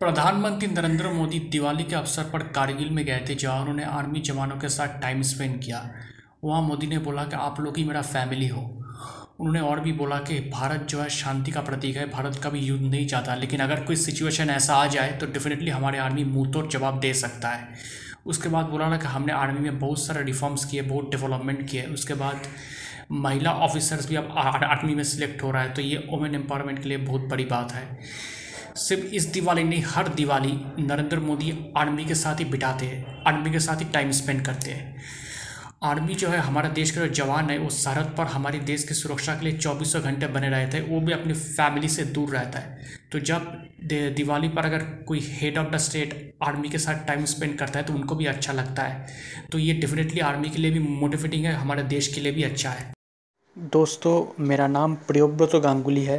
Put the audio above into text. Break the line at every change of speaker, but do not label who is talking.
प्रधानमंत्री नरेंद्र मोदी दिवाली के अवसर पर कारगिल में गए थे, जहाँ उन्होंने आर्मी जवानों के साथ टाइम स्पेंड किया। वहाँ मोदी ने बोला कि आप लोग ही मेरा फैमिली हो। उन्होंने और भी बोला कि भारत जो है, शांति का प्रतीक है, भारत का भी युद्ध नहीं चाहता। लेकिन अगर कोई सिचुएशन ऐसा आ जाए तो डेफिनेटली हमारे आर्मी मुँह तोड़ जवाब दे सकता है। उसके बाद बोला ना कि हमने आर्मी में बहुत सारे रिफॉर्म्स किए, बहुत डेवलपमेंट किए। उसके बाद महिला ऑफिसर्स भी अब आर्मी में सिलेक्ट हो रहा है तो ये वुमेन एम्पावरमेंट के लिए बहुत बड़ी बात है। सिर्फ़ इस दिवाली नहीं, हर दिवाली नरेंद्र मोदी आर्मी के साथ ही बिताते हैं, आर्मी के साथ ही टाइम स्पेंड करते हैं। आर्मी जो है, हमारा देश के जो जवान है, वो सरहद पर हमारे देश की सुरक्षा के लिए चौबीसों घंटे बने रहते हैं, वो भी अपनी फैमिली से दूर रहता है। तो जब दिवाली पर अगर कोई head of the state army के साथ टाइम स्पेंड करता है तो उनको भी अच्छा लगता है। तो ये डेफिनेटली आर्मी के लिए भी मोटिवेटिंग है, हमारे देश के लिए भी अच्छा है।
दोस्तों, मेरा नाम प्रियोव्रत गांगुली है।